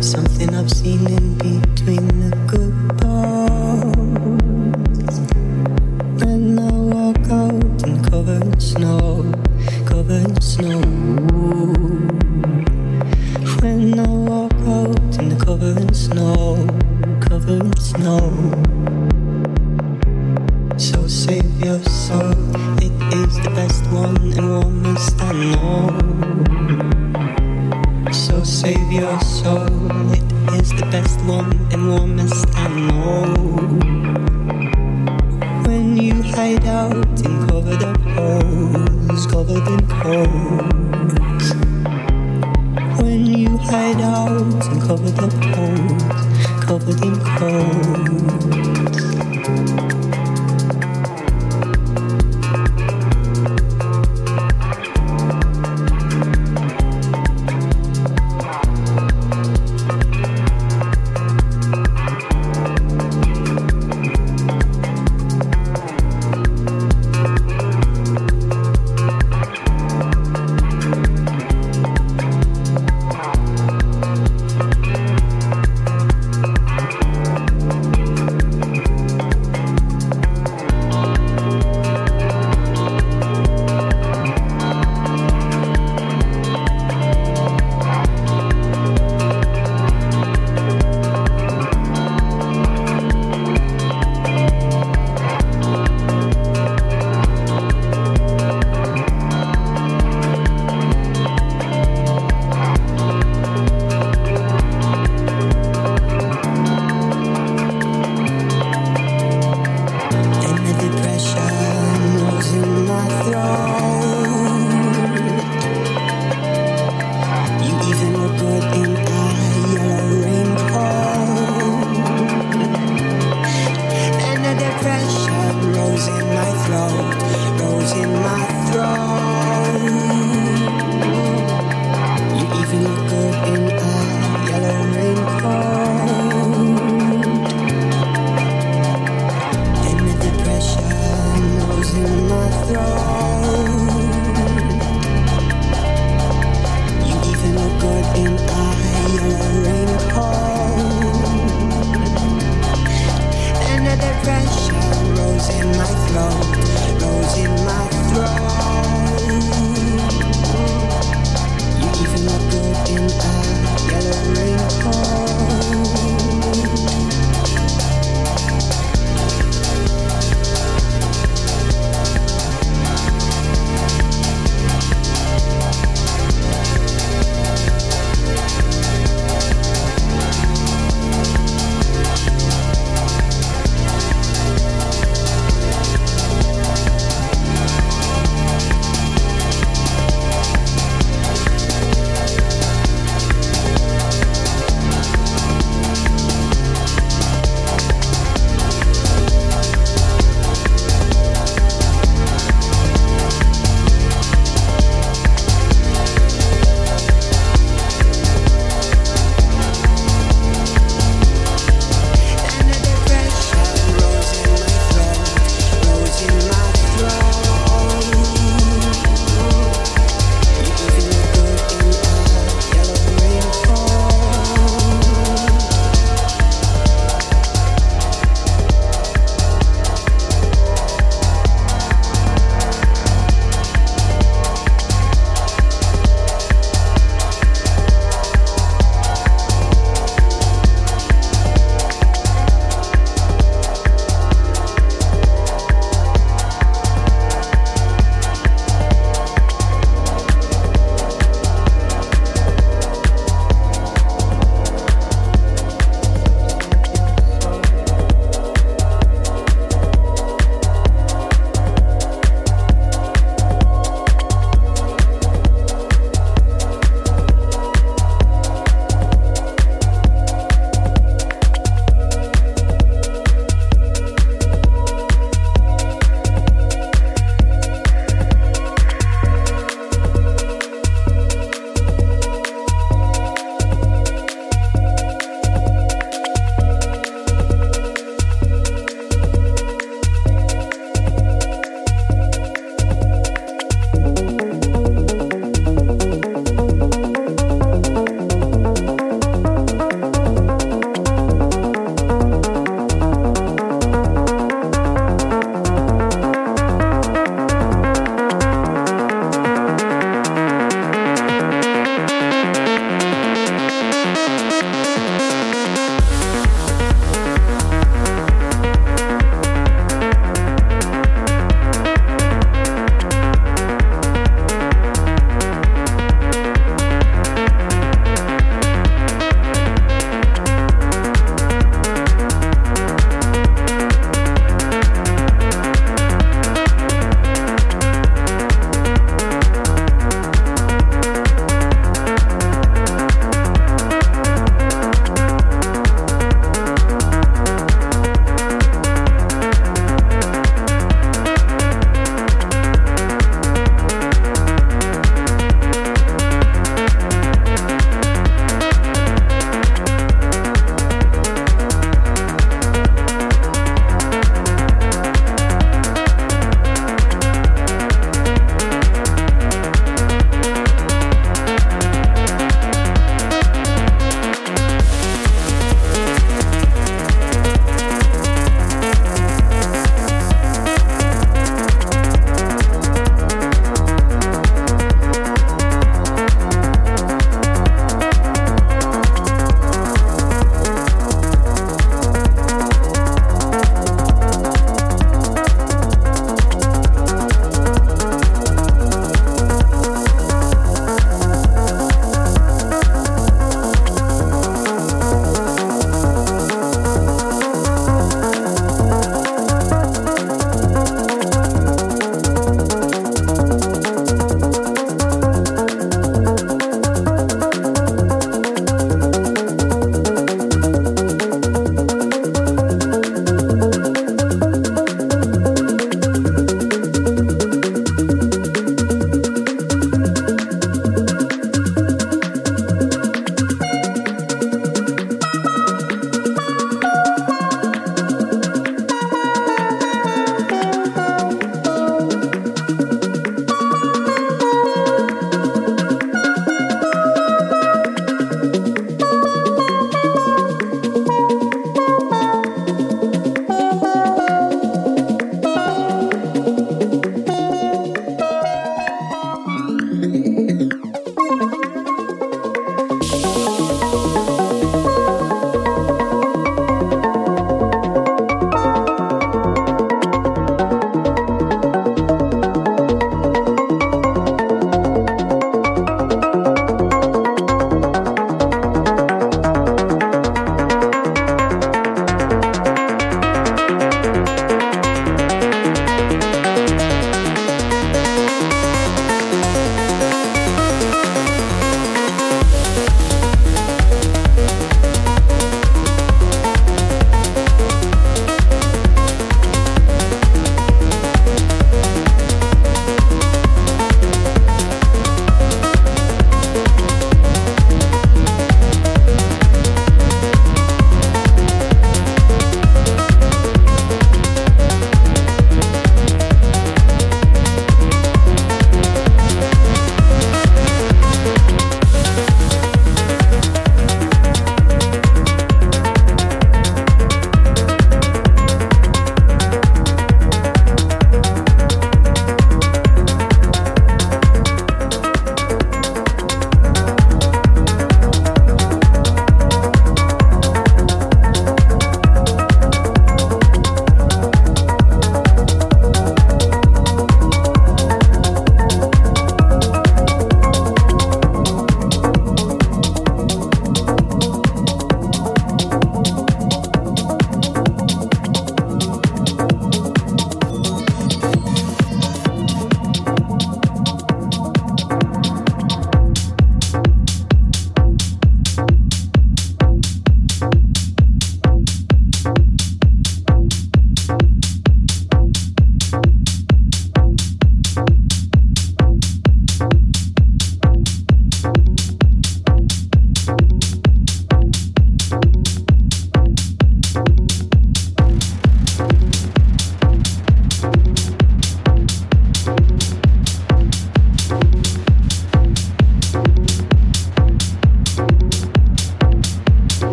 Something I've seen in people.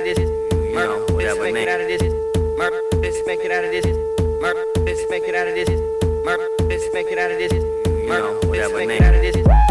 of this. Murder, make it out of this. Murder, make it out of this. Murder, make it out of this. Murder, make it out of this. Murder, make it out of this.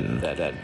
that, that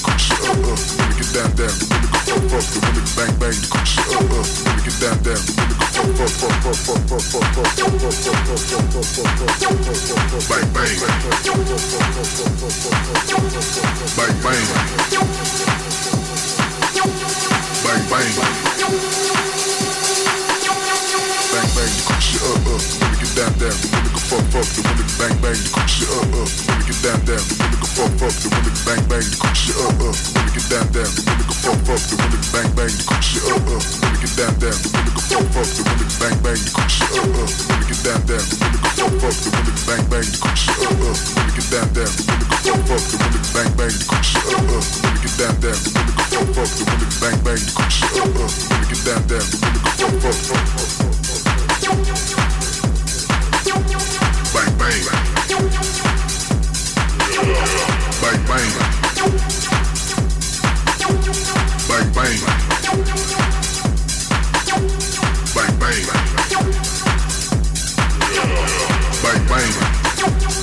the good shit up, up. The women get down, down. The women go fuck, fuck. The women bang, bang. The good shit up, up. The women get down, down. The women go fuck, fuck, fuck, fuck, fuck, fuck, fuck, fuck, fuck, fuck, fuck, fuck, fuck, fuck, fuck, fuck, fuck, bang, bang. Bang, bang. Bang, bang. Bang, bang. The good shit up, up. The women get down, down. The women go fuck fuck, the women to bang bang, the cook shit up up, the women get down down, the women can fuck fuck, the women to bang bang, the cook shit up up, the women get down down, the women can fuck fuck, the women to bang bang, the cook shit up up, the women get down down, the women can fuck fuck, the women to bang bang, the cook shit up up, the women get down down, the women can fuck fuck, the women to bang bang, the cook shit up up, the women get down down, the women can fuck fuck, the women to bang bang, the cook shit up up, the women get down down, the women can fuck fuck, the women to bang bang, the cook shit up up, the women get down down, the women can fuck fuck bang bang.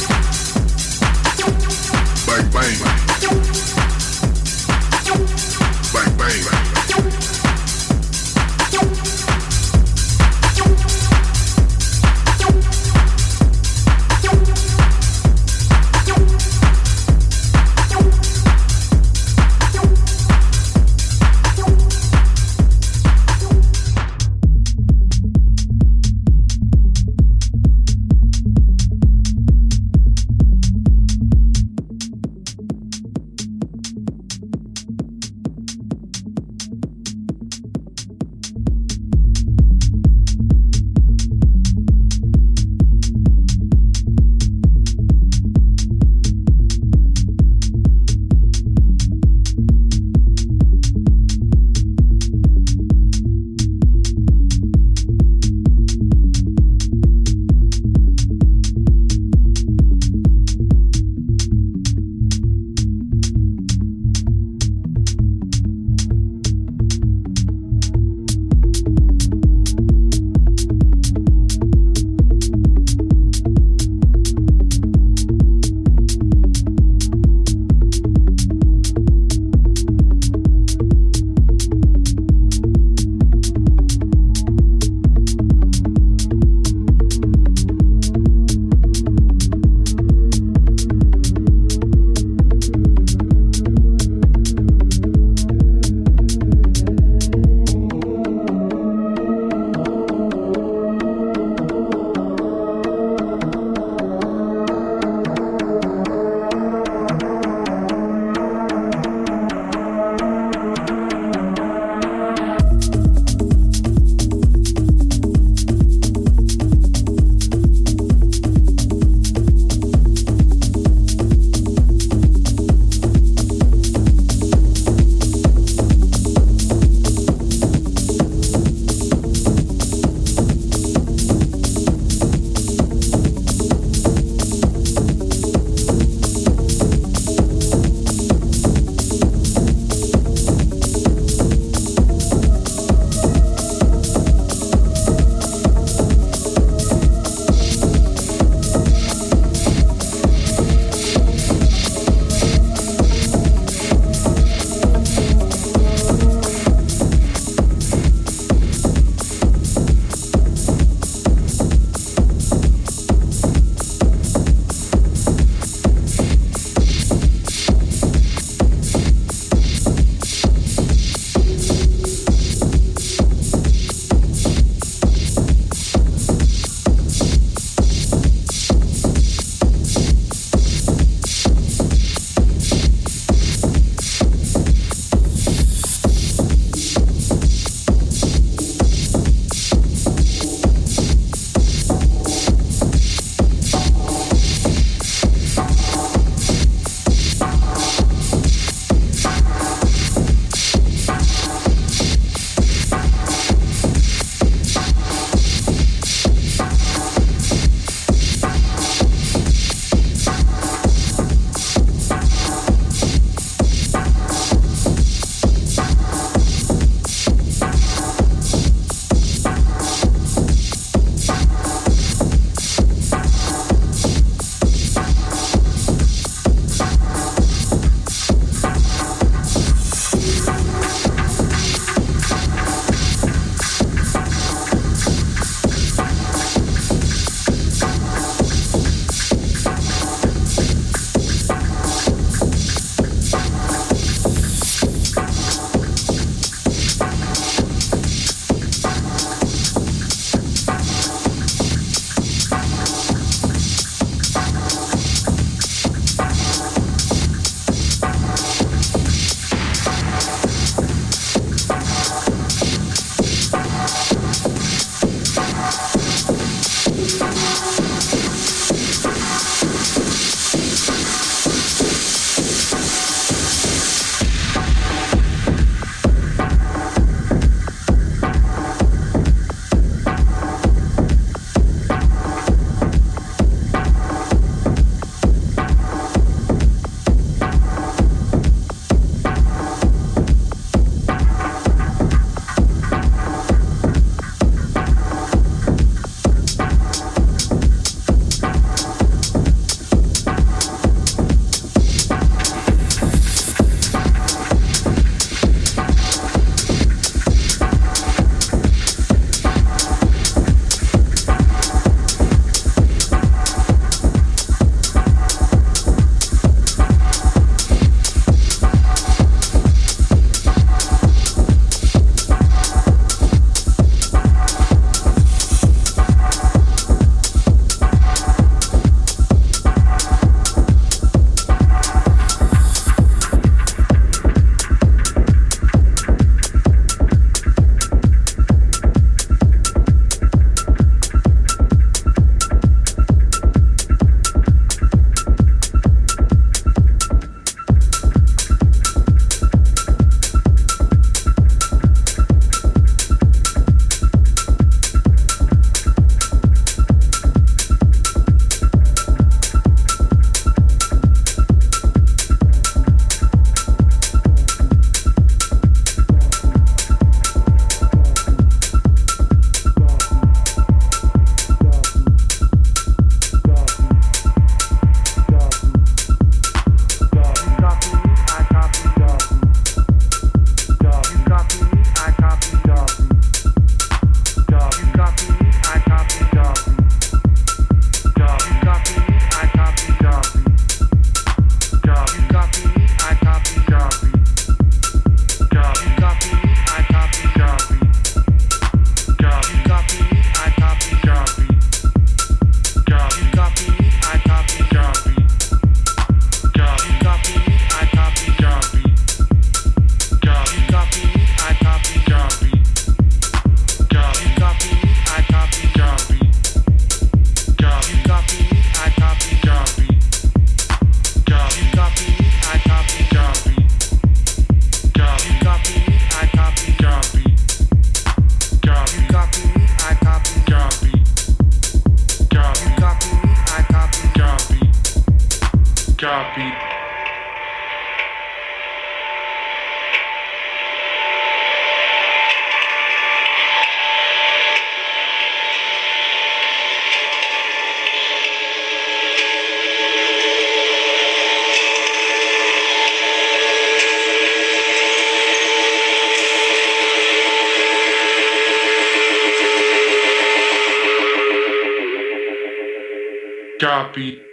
happy